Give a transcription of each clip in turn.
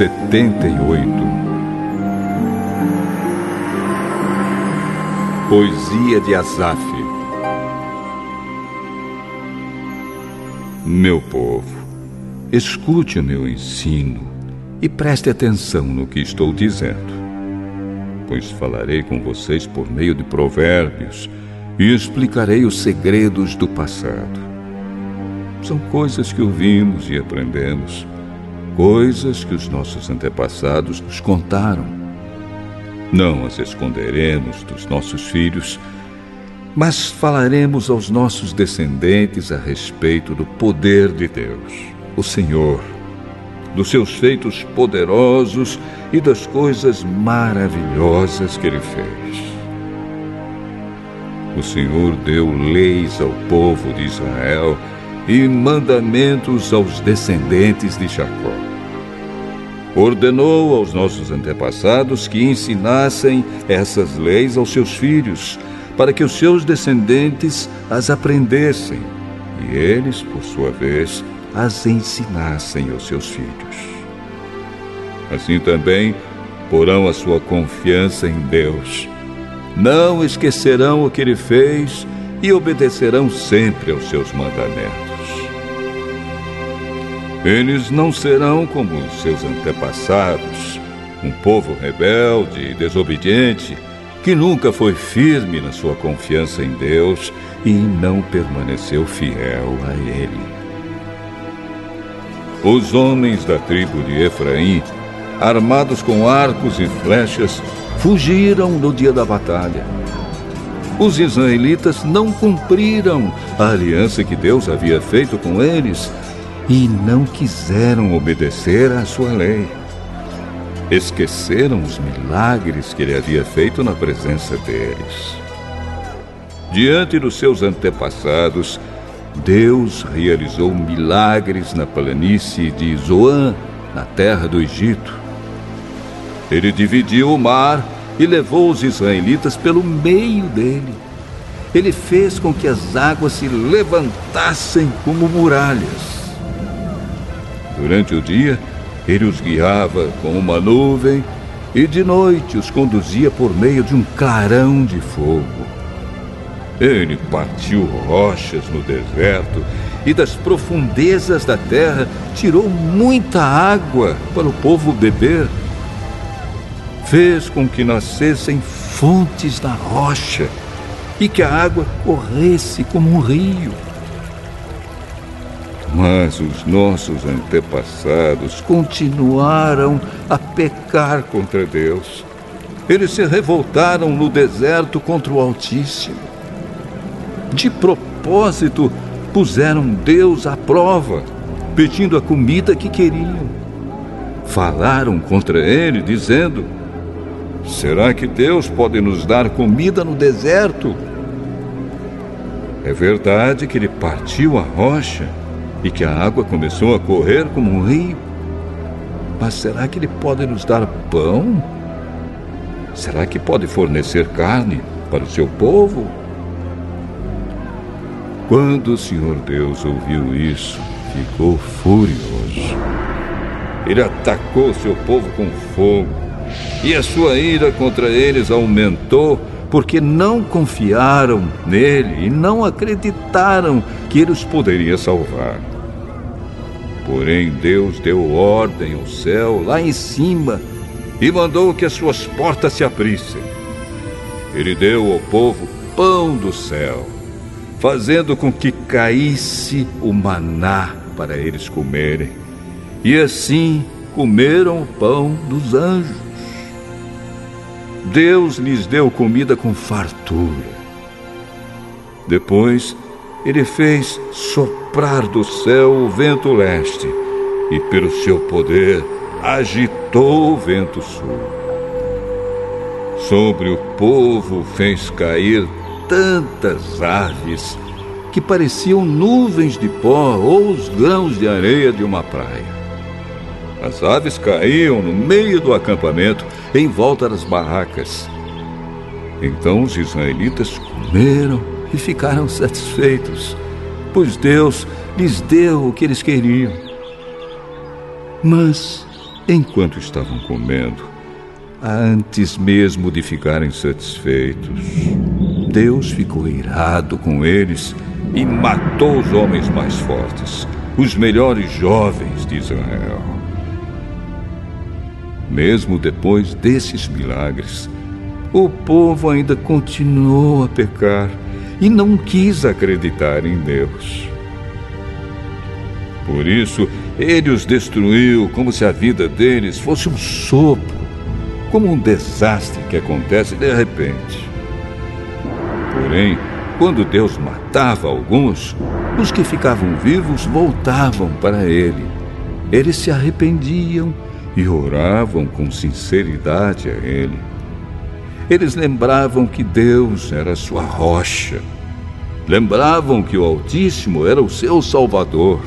78 Poesia de Asaf Meu povo, escute o meu ensino e preste atenção no que estou dizendo, pois falarei com vocês por meio de provérbios e explicarei os segredos do passado. São coisas que ouvimos e aprendemos coisas que os nossos antepassados nos contaram. Não as esconderemos dos nossos filhos, mas falaremos aos nossos descendentes a respeito do poder de Deus, o Senhor, dos seus feitos poderosos e das coisas maravilhosas que Ele fez. O Senhor deu leis ao povo de Israel e mandamentos aos descendentes de Jacó ordenou aos nossos antepassados que ensinassem essas leis aos seus filhos, para que os seus descendentes as aprendessem e eles, por sua vez, as ensinassem aos seus filhos. Assim também porão a sua confiança em Deus. Não esquecerão o que ele fez e obedecerão sempre aos seus mandamentos. Eles não serão como seus antepassados, um povo rebelde e desobediente que nunca foi firme na sua confiança em Deus e não permaneceu fiel a Ele. Os homens da tribo de Efraim, armados com arcos e flechas, fugiram no dia da batalha. Os israelitas não cumpriram a aliança que Deus havia feito com eles e não quiseram obedecer à sua lei. Esqueceram os milagres que ele havia feito na presença deles. Diante dos seus antepassados, Deus realizou milagres na planície de Zoan, na terra do Egito. Ele dividiu o mar e levou os israelitas pelo meio dele. Ele fez com que as águas se levantassem como muralhas. Durante o dia, ele os guiava com uma nuvem e de noite os conduzia por meio de um clarão de fogo. Ele partiu rochas no deserto e das profundezas da terra tirou muita água para o povo beber. Fez com que nascessem fontes da rocha e que a água corresse como um rio. Mas os nossos antepassados continuaram a pecar contra Deus. Eles se revoltaram no deserto contra o Altíssimo. De propósito, puseram Deus à prova, pedindo a comida que queriam. Falaram contra ele, dizendo: Será que Deus pode nos dar comida no deserto? É verdade que ele partiu a rocha e que a água começou a correr como um rio. Mas será que ele pode nos dar pão? Será que pode fornecer carne para o seu povo? Quando o Senhor Deus ouviu isso, ficou furioso. Ele atacou seu povo com fogo, e a sua ira contra eles aumentou porque não confiaram nele e não acreditaram que os poderia salvar. Porém, Deus deu ordem ao céu lá em cima e mandou que as suas portas se abrissem. Ele deu ao povo pão do céu, fazendo com que caísse o maná para eles comerem. E assim comeram o pão dos anjos. Deus lhes deu comida com fartura. Depois, ele fez soprar do céu o vento leste e, pelo seu poder, agitou o vento sul. Sobre o povo fez cair tantas aves que pareciam nuvens de pó ou os grãos de areia de uma praia. As aves caíam no meio do acampamento, em volta das barracas. Então os israelitas comeram e ficaram satisfeitos, pois Deus lhes deu o que eles queriam. Mas Enquanto estavam comendo, antes mesmo de ficarem satisfeitos, Deus ficou irado com eles e matou os homens mais fortes, os melhores jovens de Israel. Mesmo depois desses milagres, o povo ainda continuou a pecar e não quis acreditar em Deus. Por isso, ele os destruiu como se a vida deles fosse um sopro, como um desastre que acontece de repente. Porém, quando Deus matava alguns, os que ficavam vivos voltavam para ele. Eles se arrependiam e oravam com sinceridade a ele. Eles lembravam que Deus era sua rocha. Lembravam que o Altíssimo era o seu Salvador.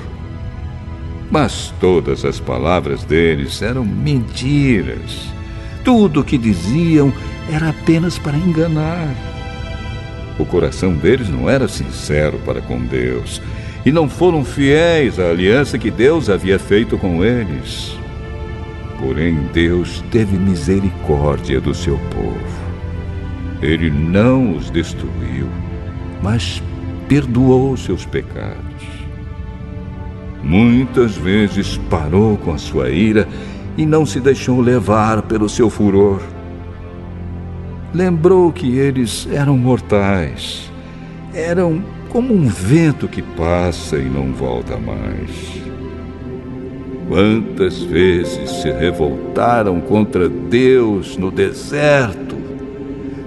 Mas todas as palavras deles eram mentiras. Tudo o que diziam era apenas para enganar. O coração deles não era sincero para com Deus e não foram fiéis à aliança que Deus havia feito com eles. Porém, Deus teve misericórdia do seu povo. Ele não os destruiu, mas perdoou seus pecados. Muitas vezes parou com a sua ira e não se deixou levar pelo seu furor lembrou que eles eram mortais. Eram como um vento que passa e não volta mais. Quantas vezes se revoltaram contra Deus no deserto?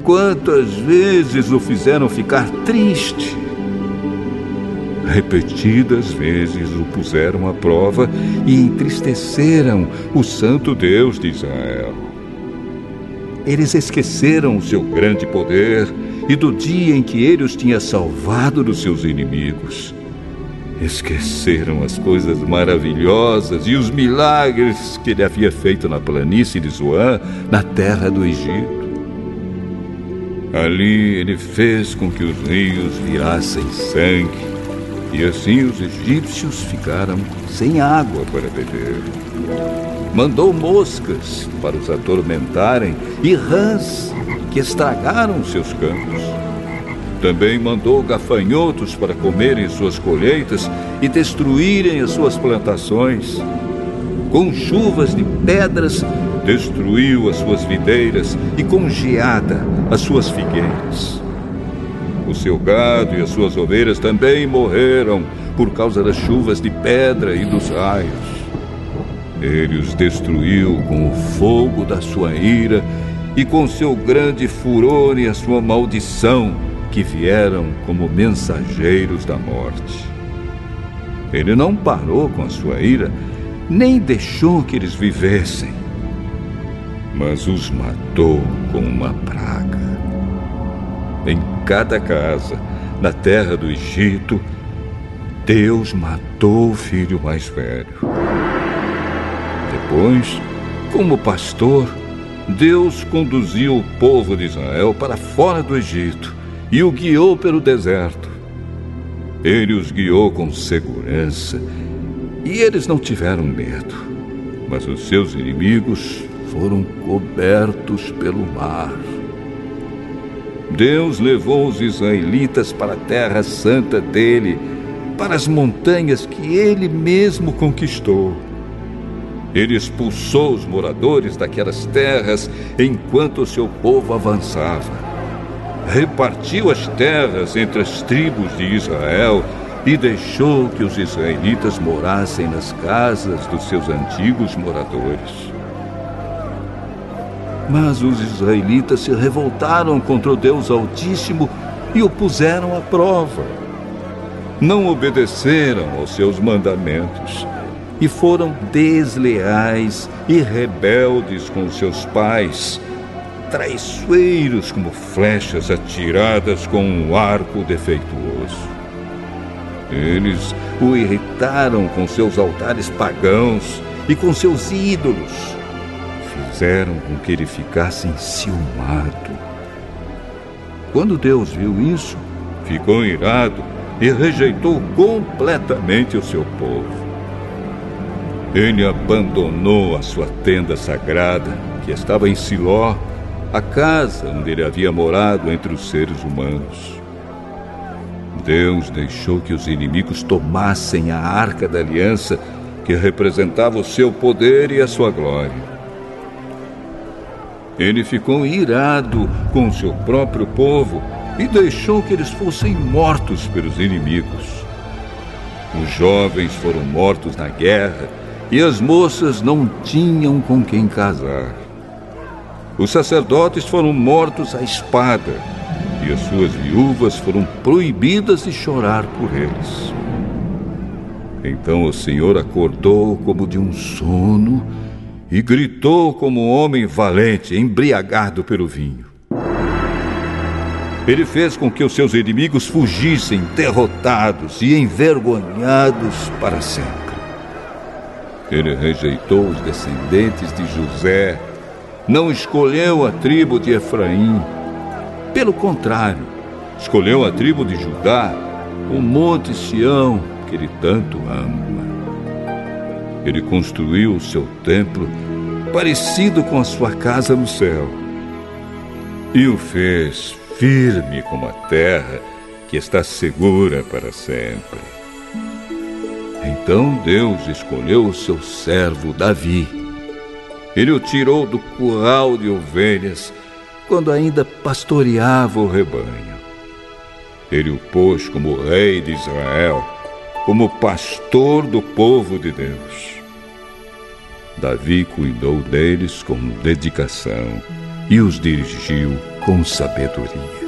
Quantas vezes o fizeram ficar triste? Repetidas vezes o puseram à prova e entristeceram o Santo Deus de Israel. Eles esqueceram o seu grande poder e do dia em que ele os tinha salvado dos seus inimigos. Esqueceram as coisas maravilhosas e os milagres que ele havia feito na planície de Zoan, na terra do Egito. Ali ele fez com que os rios virassem sangue, e assim os egípcios ficaram sem água para beber mandou moscas para os atormentarem e rãs que estragaram seus campos. Também mandou gafanhotos para comerem suas colheitas e destruírem as suas plantações. Com chuvas de pedras, destruiu as suas videiras e com geada as suas figueiras. O seu gado e as suas ovelhas também morreram por causa das chuvas de pedra e dos raios. Ele os destruiu com o fogo da sua ira e com seu grande furor e a sua maldição, que vieram como mensageiros da morte. Ele não parou com a sua ira, nem deixou que eles vivessem, mas os matou com uma praga. Em cada casa, na terra do Egito, Deus matou o filho mais velho. Depois, como pastor, Deus conduziu o povo de Israel para fora do Egito e o guiou pelo deserto. Ele os guiou com segurança e eles não tiveram medo, mas os seus inimigos foram cobertos pelo mar. Deus levou os israelitas para a terra santa dele, para as montanhas que ele mesmo conquistou. Ele expulsou os moradores daquelas terras enquanto o seu povo avançava. Repartiu as terras entre as tribos de Israel e deixou que os israelitas morassem nas casas dos seus antigos moradores. Mas os israelitas se revoltaram contra o Deus Altíssimo e o puseram à prova. Não obedeceram aos seus mandamentos e foram desleais e rebeldes com seus pais, traiçoeiros como flechas atiradas com um arco defeituoso. Eles o irritaram com seus altares pagãos e com seus ídolos. Fizeram com que ele ficasse enciumado. Quando Deus viu isso, ficou irado e rejeitou completamente o seu povo. Ele abandonou a sua tenda sagrada, que estava em Siló, a casa onde ele havia morado entre os seres humanos. Deus deixou que os inimigos tomassem a arca da aliança, que representava o seu poder e a sua glória. Ele ficou irado com seu próprio povo e deixou que eles fossem mortos pelos inimigos. Os jovens foram mortos na guerra e as moças não tinham com quem casar. Os sacerdotes foram mortos à espada e as suas viúvas foram proibidas de chorar por eles. Então o Senhor acordou como de um sono e gritou como um homem valente, embriagado pelo vinho. Ele fez com que os seus inimigos fugissem derrotados e envergonhados para sempre. Ele rejeitou os descendentes de José, não escolheu a tribo de Efraim. Pelo contrário, escolheu a tribo de Judá, o monte Sião, que ele tanto ama. Ele construiu o seu templo parecido com a sua casa no céu e o fez firme como a terra que está segura para sempre. Então Deus escolheu o seu servo Davi. Ele o tirou do curral de ovelhas quando ainda pastoreava o rebanho. Ele o pôs como rei de Israel, como pastor do povo de Deus. Davi cuidou deles com dedicação e os dirigiu com sabedoria.